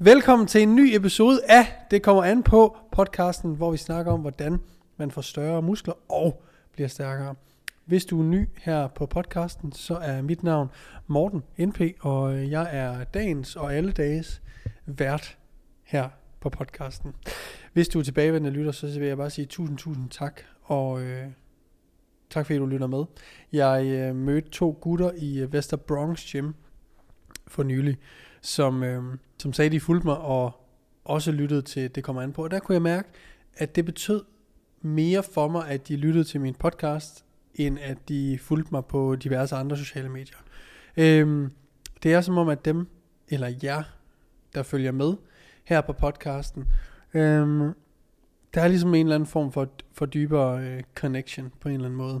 Velkommen til en ny episode af Det kommer an på podcasten, hvor vi snakker om, hvordan man får større muskler og bliver stærkere. Hvis du er ny her på podcasten, så er mit navn Morten NP, og jeg er dagens og alle dages vært her på podcasten. Hvis du er tilbagevendende lytter, så vil jeg bare sige tusind, tusind tak, og øh, tak fordi du lytter med. Jeg øh, mødte to gutter i øh, Vester Bronx Gym for nylig, som, øh, som sagde, de fulgte mig og også lyttede til Det kommer an på. Og der kunne jeg mærke, at det betød mere for mig, at de lyttede til min podcast, end at de fulgte mig på diverse andre sociale medier. Øh, det er som om, at dem, eller jer, der følger med her på podcasten, øh, der er ligesom en eller anden form for, for dybere øh, connection på en eller anden måde.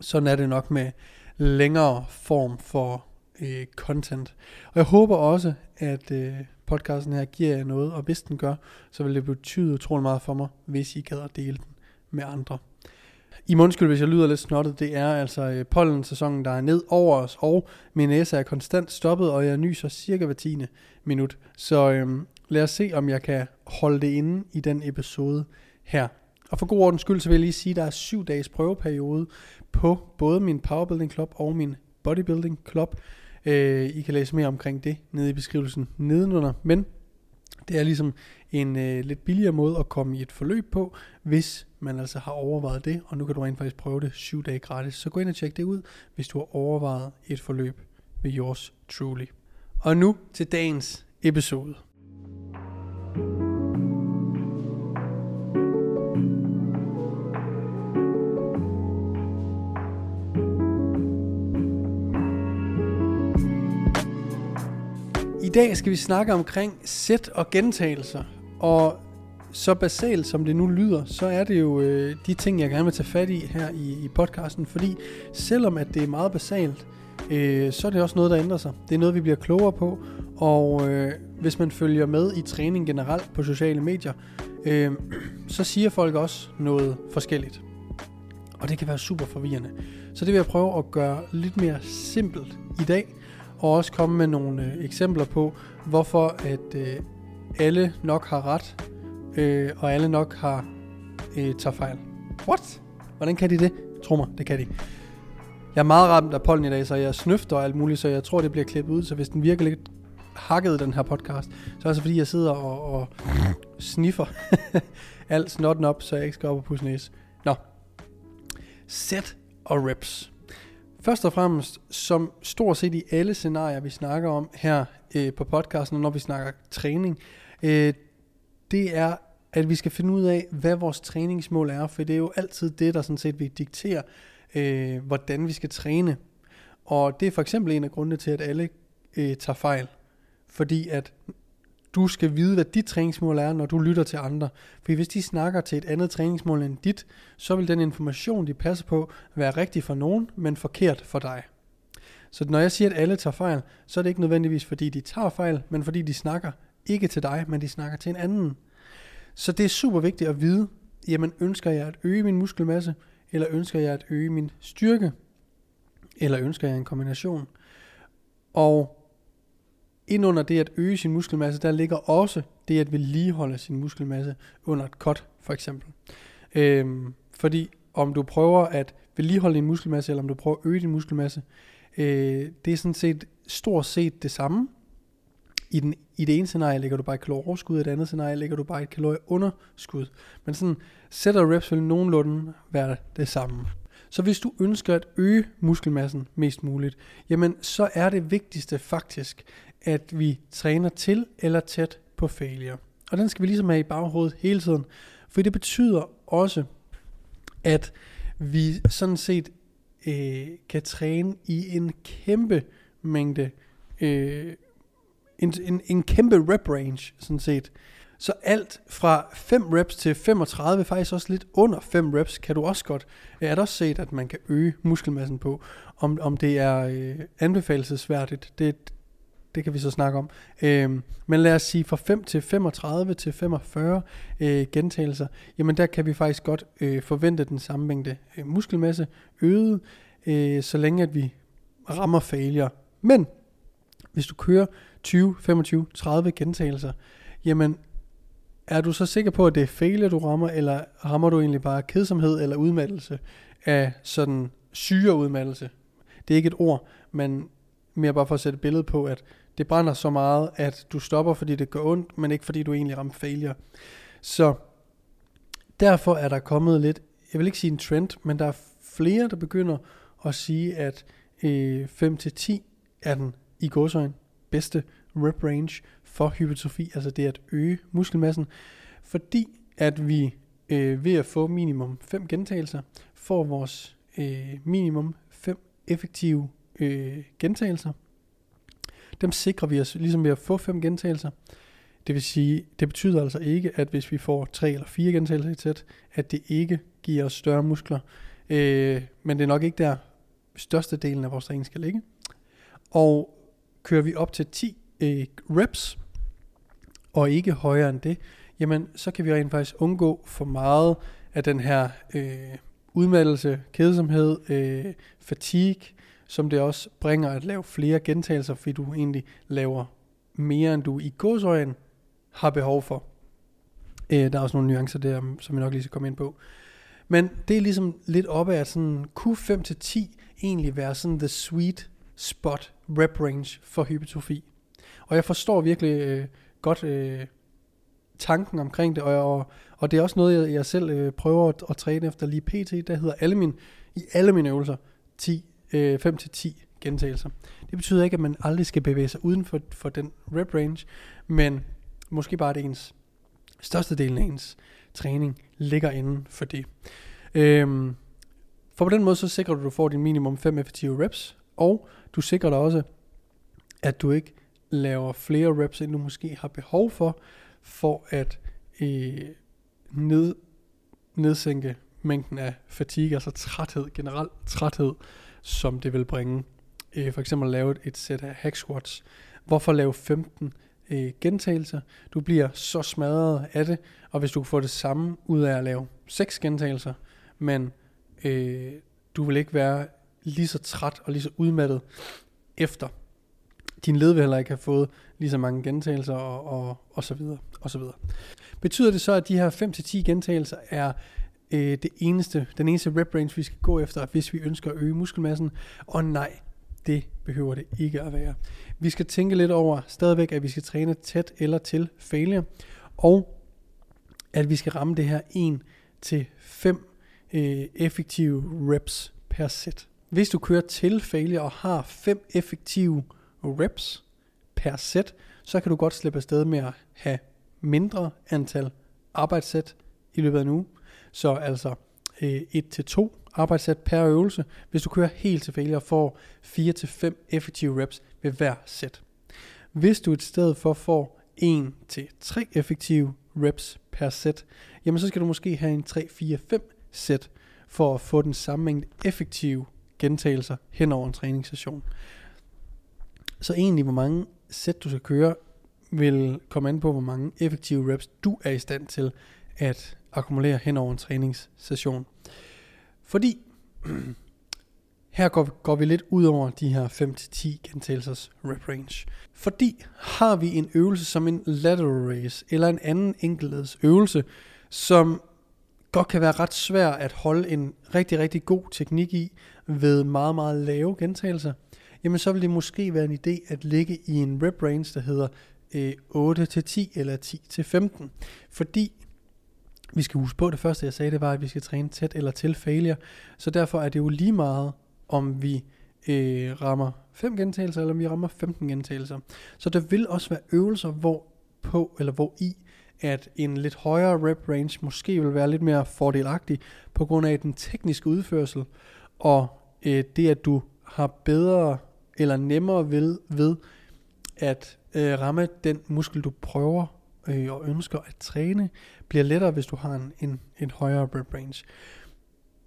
Sådan er det nok med længere form for øh, content. Og jeg håber også, at øh, podcasten her giver jer noget, og hvis den gør, så vil det betyde utrolig meget for mig, hvis I gad at dele den med andre. I mundskyld, hvis jeg lyder lidt snottet, det er altså øh, pollensæsonen, der er ned over os, og min næse er konstant stoppet, og jeg nyser cirka hver tiende minut. Så øhm, lad os se, om jeg kan holde det inde i den episode her. Og for god ordens skyld, så vil jeg lige sige, at der er syv dages prøveperiode på både min Powerbuilding Club og min Bodybuilding Club. Øh, I kan læse mere omkring det nede i beskrivelsen nedenunder. Men det er ligesom en øh, lidt billigere måde at komme i et forløb på, hvis man altså har overvejet det, og nu kan du rent faktisk prøve det syv dage gratis. Så gå ind og tjek det ud, hvis du har overvejet et forløb med yours truly. Og nu til dagens episode. Dag skal vi snakke omkring sæt og gentagelser. Og så basalt som det nu lyder, så er det jo øh, de ting, jeg gerne vil tage fat i her i, i podcasten. Fordi selvom at det er meget basalt, øh, så er det også noget, der ændrer sig. Det er noget, vi bliver klogere på. Og øh, hvis man følger med i træning generelt på sociale medier, øh, så siger folk også noget forskelligt. Og det kan være super forvirrende. Så det vil jeg prøve at gøre lidt mere simpelt i dag og også komme med nogle øh, eksempler på, hvorfor at øh, alle nok har ret, øh, og alle nok har øh, tager fejl. What? Hvordan kan de det? Tro mig, det kan de. Jeg er meget ramt af pollen i dag, så jeg snøfter og alt muligt, så jeg tror, det bliver klippet ud. Så hvis den virker lidt hakket, den her podcast, så er det altså fordi, jeg sidder og, og sniffer alt snotten op, så jeg ikke skal op og pusse næse. Nå. Sæt og reps. Først og fremmest, som stort set i alle scenarier, vi snakker om her øh, på podcasten, når vi snakker træning, øh, det er, at vi skal finde ud af, hvad vores træningsmål er, for det er jo altid det, der sådan set vil diktere, øh, hvordan vi skal træne. Og det er for eksempel en af grundene til, at alle øh, tager fejl. Fordi at du skal vide, hvad dit træningsmål er, når du lytter til andre. For hvis de snakker til et andet træningsmål end dit, så vil den information, de passer på, være rigtig for nogen, men forkert for dig. Så når jeg siger, at alle tager fejl, så er det ikke nødvendigvis, fordi de tager fejl, men fordi de snakker ikke til dig, men de snakker til en anden. Så det er super vigtigt at vide, jamen ønsker jeg at øge min muskelmasse, eller ønsker jeg at øge min styrke, eller ønsker jeg en kombination. Og ind under det at øge sin muskelmasse, der ligger også det at vedligeholde sin muskelmasse under et cut, for eksempel. Øhm, fordi om du prøver at vedligeholde din muskelmasse, eller om du prøver at øge din muskelmasse, øh, det er sådan set stort set det samme. I, den, I det ene scenarie ligger du bare et kalorieoverskud, i det andet scenarie ligger du bare et kalorieunderskud. Men sådan sætter og reps vil nogenlunde være det samme. Så hvis du ønsker at øge muskelmassen mest muligt, jamen så er det vigtigste faktisk, at vi træner til eller tæt på failure. Og den skal vi ligesom have i baghovedet hele tiden. For det betyder også, at vi sådan set øh, kan træne i en kæmpe mængde, øh, en, en, en kæmpe rep range sådan set. Så alt fra 5 reps til 35, faktisk også lidt under 5 reps, kan du også godt, øh, er der også set, at man kan øge muskelmassen på. Om, om det er øh, anbefalesværdigt, det, det kan vi så snakke om. Øhm, men lad os sige fra 5 til 35 til 45 øh, gentagelser, jamen der kan vi faktisk godt øh, forvente den samme mængde øh, muskelmasse øget, øh, så længe at vi rammer failure. Men hvis du kører 20, 25, 30 gentagelser, jamen er du så sikker på, at det er failure, du rammer, eller rammer du egentlig bare kedsomhed eller udmattelse af sådan syreudmattelse? Det er ikke et ord, men mere bare for at sætte et billede på, at det brænder så meget, at du stopper, fordi det gør ondt, men ikke fordi du egentlig rammer failure. Så derfor er der kommet lidt, jeg vil ikke sige en trend, men der er flere, der begynder at sige, at øh, 5-10 er den i godsøjen bedste rep range for hypertrofi, altså det at øge muskelmassen, fordi at vi øh, ved at få minimum 5 gentagelser, får vores øh, minimum 5 effektive øh, gentagelser. Dem sikrer vi os ligesom ved at få fem gentagelser. Det vil sige, det betyder altså ikke, at hvis vi får tre eller fire gentagelser i tæt, at det ikke giver os større muskler. Øh, men det er nok ikke der størstedelen af vores træning skal ligge. Og kører vi op til 10 øh, reps, og ikke højere end det, jamen så kan vi rent faktisk undgå for meget af den her øh, udmattelse, kedsomhed, øh, fatigue, som det også bringer at lave flere gentagelser, fordi du egentlig laver mere, end du i godsøjen har behov for. Øh, der er også nogle nuancer der, som jeg nok lige skal komme ind på. Men det er ligesom lidt op af, at sådan Q5 til 10 egentlig være sådan the sweet spot rep range for hypertrofi. Og jeg forstår virkelig øh, godt øh, tanken omkring det, og, og, og det er også noget, jeg, jeg selv øh, prøver at, at træne efter lige pt. Der hedder alle mine, i alle mine øvelser 10, øh, 5-10 gentagelser. Det betyder ikke, at man aldrig skal bevæge sig uden for, for den rep range, men måske bare det ens størstedelen af ens træning ligger inden for det. Øhm, for på den måde så sikrer du, at du får din minimum 5 effektive reps, og du sikrer dig også, at du ikke laver flere reps, end du måske har behov for, for at øh, ned, nedsænke mængden af fatigue, altså træthed, generelt træthed, som det vil bringe. Øh, for eksempel at lave et sæt af hack squats. Hvorfor lave 15 øh, gentagelser? Du bliver så smadret af det, og hvis du kan få det samme ud af at lave 6 gentagelser, men øh, du vil ikke være lige så træt og lige så udmattet efter. Din led vil heller ikke have fået lige så mange gentagelser og, og, og så videre, og så videre. Betyder det så, at de her 5-10 gentagelser er øh, det eneste, den eneste rep range, vi skal gå efter, hvis vi ønsker at øge muskelmassen? Og nej, det behøver det ikke at være. Vi skal tænke lidt over stadigvæk, at vi skal træne tæt eller til failure, og at vi skal ramme det her 1 til 5 øh, effektive reps per sæt. Hvis du kører til failure og har 5 effektive reps per sæt, så kan du godt slippe afsted med at have mindre antal arbejdssæt i løbet af en uge. Så altså øh, 1-2 arbejdssæt per øvelse, hvis du kører helt til failure og får 4-5 effektive reps ved hver sæt. Hvis du i stedet for får 1-3 effektive reps per sæt, jamen så skal du måske have en 3-4-5 sæt for at få den samme mængde effektive gentagelser hen over en træningssession. Så egentlig, hvor mange sæt du skal køre, vil komme an på, hvor mange effektive reps du er i stand til at akkumulere hen over en træningssession. Fordi her går, går vi lidt ud over de her 5-10 gentagelsers rep range. Fordi har vi en øvelse som en lateral raise eller en anden enkeltleds øvelse, som godt kan være ret svær at holde en rigtig, rigtig god teknik i ved meget, meget lave gentagelser, jamen så vil det måske være en idé at ligge i en rep range, der hedder øh, 8-10 eller 10-15. Fordi vi skal huske på, det første jeg sagde, det var, at vi skal træne tæt eller til failure. Så derfor er det jo lige meget, om vi øh, rammer 5 gentagelser, eller om vi rammer 15 gentagelser. Så der vil også være øvelser, hvor på eller hvor i at en lidt højere rep range måske vil være lidt mere fordelagtig på grund af den tekniske udførsel og øh, det at du har bedre eller nemmere ved, ved at øh, ramme den muskel du prøver øh, og ønsker at træne bliver lettere hvis du har en, en, en højere rep range.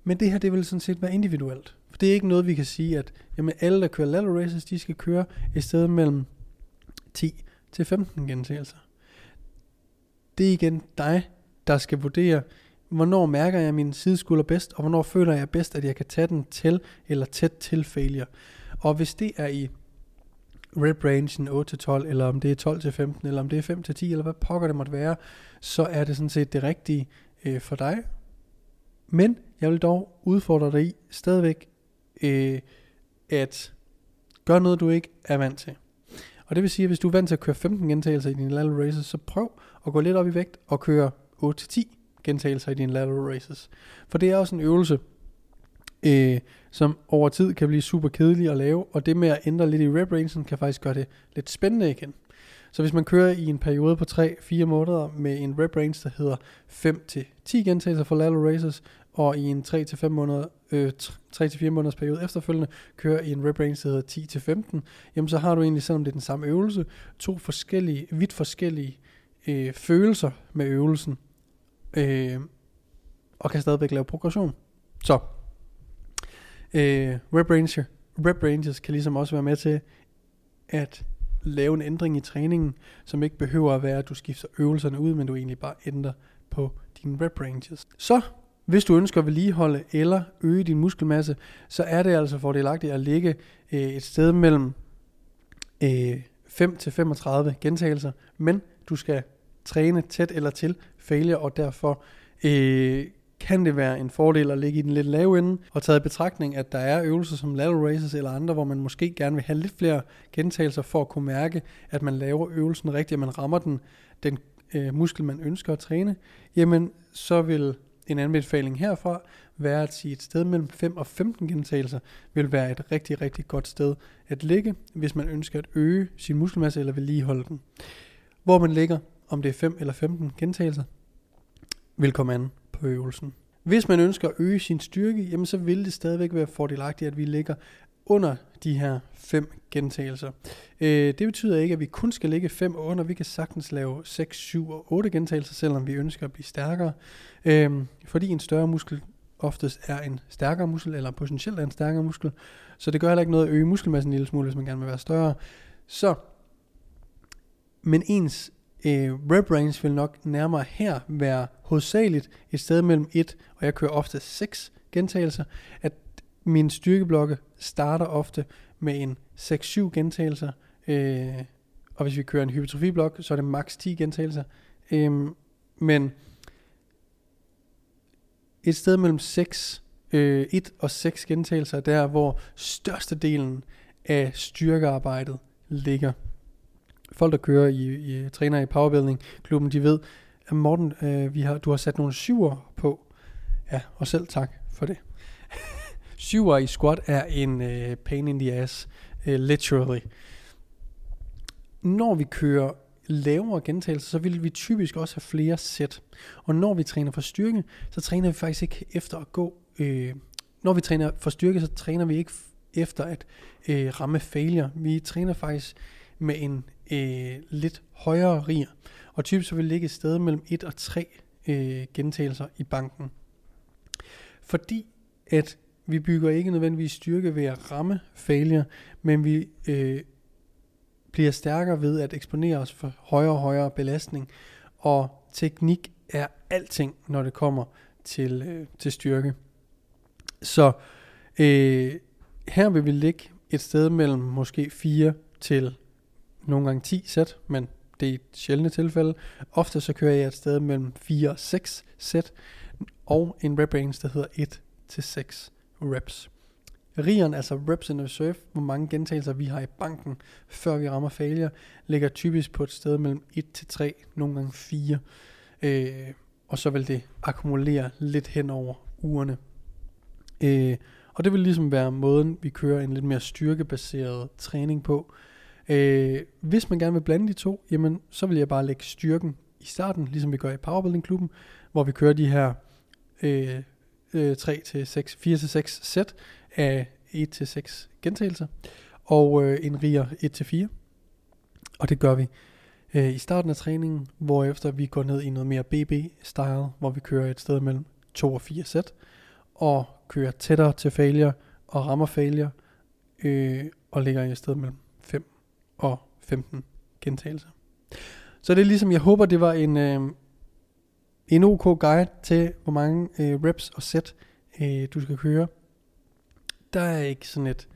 Men det her det vil sådan set være individuelt. For det er ikke noget vi kan sige at jamen alle der kører lateral races de skal køre et sted mellem 10 til 15 gentagelser det er igen dig, der skal vurdere, hvornår mærker jeg min sideskulder bedst, og hvornår føler jeg bedst, at jeg kan tage den til eller tæt til failure. Og hvis det er i rep rangen 8-12, eller om det er 12-15, eller om det er 5-10, eller hvad pokker det måtte være, så er det sådan set det rigtige øh, for dig. Men jeg vil dog udfordre dig i stadigvæk øh, at gøre noget, du ikke er vant til. Og det vil sige, at hvis du er vant til at køre 15 gentagelser i dine lateral races, så prøv at gå lidt op i vægt og køre 8-10 gentagelser i dine lateral races. For det er også en øvelse, øh, som over tid kan blive super kedelig at lave, og det med at ændre lidt i rep rangen kan faktisk gøre det lidt spændende igen. Så hvis man kører i en periode på 3-4 måneder med en rep range, der hedder 5-10 gentagelser for lateral races, og i en 3-5 måneder, øh, 3-4 måneders periode efterfølgende kører i en rep range, der hedder 10-15, jamen så har du egentlig, selvom det er den samme øvelse, to forskellige, vidt forskellige øh, følelser med øvelsen, øh, og kan stadigvæk lave progression. Så, øh, rep, Ranger, rep ranges kan ligesom også være med til at lave en ændring i træningen, som ikke behøver at være, at du skifter øvelserne ud, men du egentlig bare ændrer på dine rep ranges. Så hvis du ønsker at vedligeholde eller øge din muskelmasse, så er det altså fordelagtigt at ligge øh, et sted mellem øh, 5 til 35 gentagelser, men du skal træne tæt eller til failure, og derfor øh, kan det være en fordel at ligge i den lidt lave ende, og taget i betragtning, at der er øvelser som lateral races eller andre, hvor man måske gerne vil have lidt flere gentagelser for at kunne mærke, at man laver øvelsen rigtigt, at man rammer den, den øh, muskel, man ønsker at træne, jamen så vil en anbefaling herfra være at sige et sted mellem 5 og 15 gentagelser vil være et rigtig, rigtig godt sted at ligge, hvis man ønsker at øge sin muskelmasse eller vedligeholde den. Hvor man ligger, om det er 5 eller 15 gentagelser, vil komme an på øvelsen. Hvis man ønsker at øge sin styrke, jamen så vil det stadigvæk være fordelagtigt, at vi ligger under de her fem gentagelser. Øh, det betyder ikke, at vi kun skal ligge 5 under. Vi kan sagtens lave 6, 7 og 8 gentagelser, selvom vi ønsker at blive stærkere. Øh, fordi en større muskel oftest er en stærkere muskel, eller potentielt er en stærkere muskel. Så det gør heller ikke noget at øge muskelmassen en lille smule, hvis man gerne vil være større. Så, men ens øh, rep range vil nok nærmere her være hovedsageligt et sted mellem 1, og jeg kører ofte 6 gentagelser, at min styrkeblokke starter ofte med en 6-7 gentagelser, øh, og hvis vi kører en hypertrofiblok, så er det maks 10 gentagelser. Øh, men et sted mellem 6, øh, 1 og 6 gentagelser, der hvor størstedelen af styrkearbejdet ligger. Folk, der kører i, i træner i powerbuilding klubben, de ved, at Morten, øh, vi har, du har sat nogle syver på. Ja, og selv tak for det. syver i squat er en øh, pain in the ass, øh, literally. Når vi kører lavere gentagelser, så vil vi typisk også have flere sæt. Og når vi træner for styrke, så træner vi faktisk ikke efter at gå... Øh, når vi træner for styrke, så træner vi ikke efter at øh, ramme failure. Vi træner faktisk med en øh, lidt højere rier, Og typisk vil det ligge et sted mellem 1 og 3 øh, gentagelser i banken. Fordi at vi bygger ikke nødvendigvis styrke ved at ramme failure, men vi øh, bliver stærkere ved at eksponere os for højere og højere belastning. Og teknik er alting, når det kommer til, øh, til styrke. Så øh, her vil vi ligge et sted mellem måske 4 til nogle gange 10 sæt, men det er et sjældent tilfælde. Ofte så kører jeg et sted mellem 4 og 6 sæt, og en rep range, der hedder 1 til 6 reps. Rigeren, altså reps in reserve, hvor mange gentagelser vi har i banken, før vi rammer failure, ligger typisk på et sted mellem 1 til 3, nogle gange 4. Øh, og så vil det akkumulere lidt hen over ugerne. Øh, og det vil ligesom være måden, vi kører en lidt mere styrkebaseret træning på. Øh, Øh, hvis man gerne vil blande de to, jamen, så vil jeg bare lægge styrken i starten, ligesom vi gør i Powerbuilding-klubben, hvor vi kører de her øh, øh, 3 til 6, 4 til 6 sæt af 1 til 6 gentagelser, og øh, en riger 1 til 4. Og det gør vi øh, i starten af træningen, hvorefter vi går ned i noget mere BB-style, hvor vi kører et sted mellem 2 og 4 sæt, og kører tættere til failure og rammer failure, øh, og ligger i et sted mellem 5 og 15 gentagelser. Så det er ligesom, jeg håber, det var en, øh, en OK guide til, hvor mange øh, reps og sæt øh, du skal køre. Der er ikke sådan et,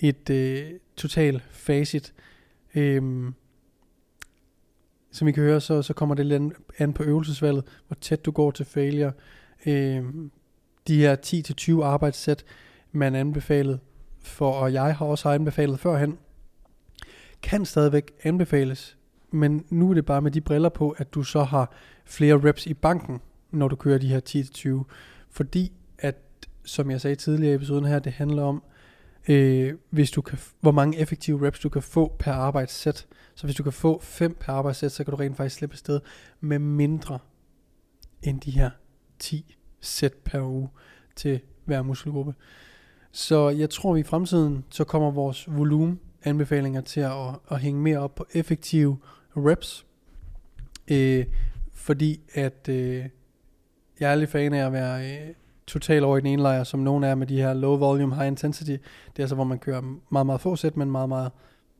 et øh, total facit. Øh, som I kan høre, så, så kommer det lidt an på øvelsesvalget, hvor tæt du går til failure. Øh, de her 10-20 arbejdssæt, man anbefalet for, og jeg har også anbefalet førhen, kan stadigvæk anbefales, men nu er det bare med de briller på, at du så har flere reps i banken, når du kører de her 10-20. Fordi at, som jeg sagde tidligere i episoden her, det handler om, øh, hvis du kan, hvor mange effektive reps du kan få per arbejdssæt. Så hvis du kan få 5 per arbejdssæt, så kan du rent faktisk slippe afsted med mindre end de her 10 sæt per uge til hver muskelgruppe. Så jeg tror, at i fremtiden, så kommer vores volumen anbefalinger til at, at hænge mere op på effektive reps. Øh, fordi at øh, jeg er lidt fan af at være øh, totalt over i den ene lejr, som nogen er med de her low volume, high intensity. Det er altså, hvor man kører meget, meget få sæt, men meget, meget,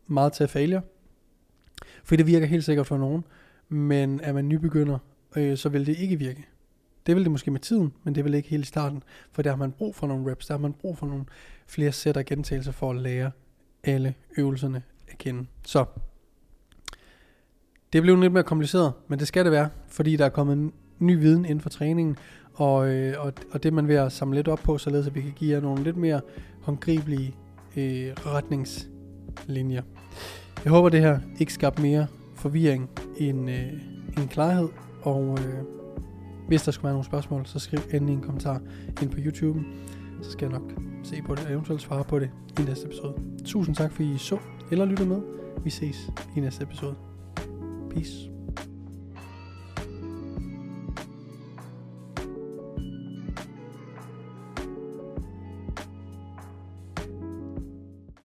meget til failure. Fordi det virker helt sikkert for nogen, men er man nybegynder, øh, så vil det ikke virke. Det vil det måske med tiden, men det vil ikke helt i starten, for der har man brug for nogle reps, der har man brug for nogle flere sæt og gentagelser for at lære alle øvelserne at kende. Så det blev lidt mere kompliceret, men det skal det være, fordi der er kommet ny viden inden for træningen, og, øh, og, og det man ved at samle lidt op på, således at vi kan give jer nogle lidt mere håndgribelige øh, retningslinjer. Jeg håber, det her ikke skabte mere forvirring end, øh, end klarhed, og øh, hvis der skulle være nogle spørgsmål, så skriv endelig en kommentar ind på YouTube, så skal jeg nok se på det og eventuelt svare på det i næste episode. Tusind tak, fordi I så eller lyttede med. Vi ses i næste episode. Peace.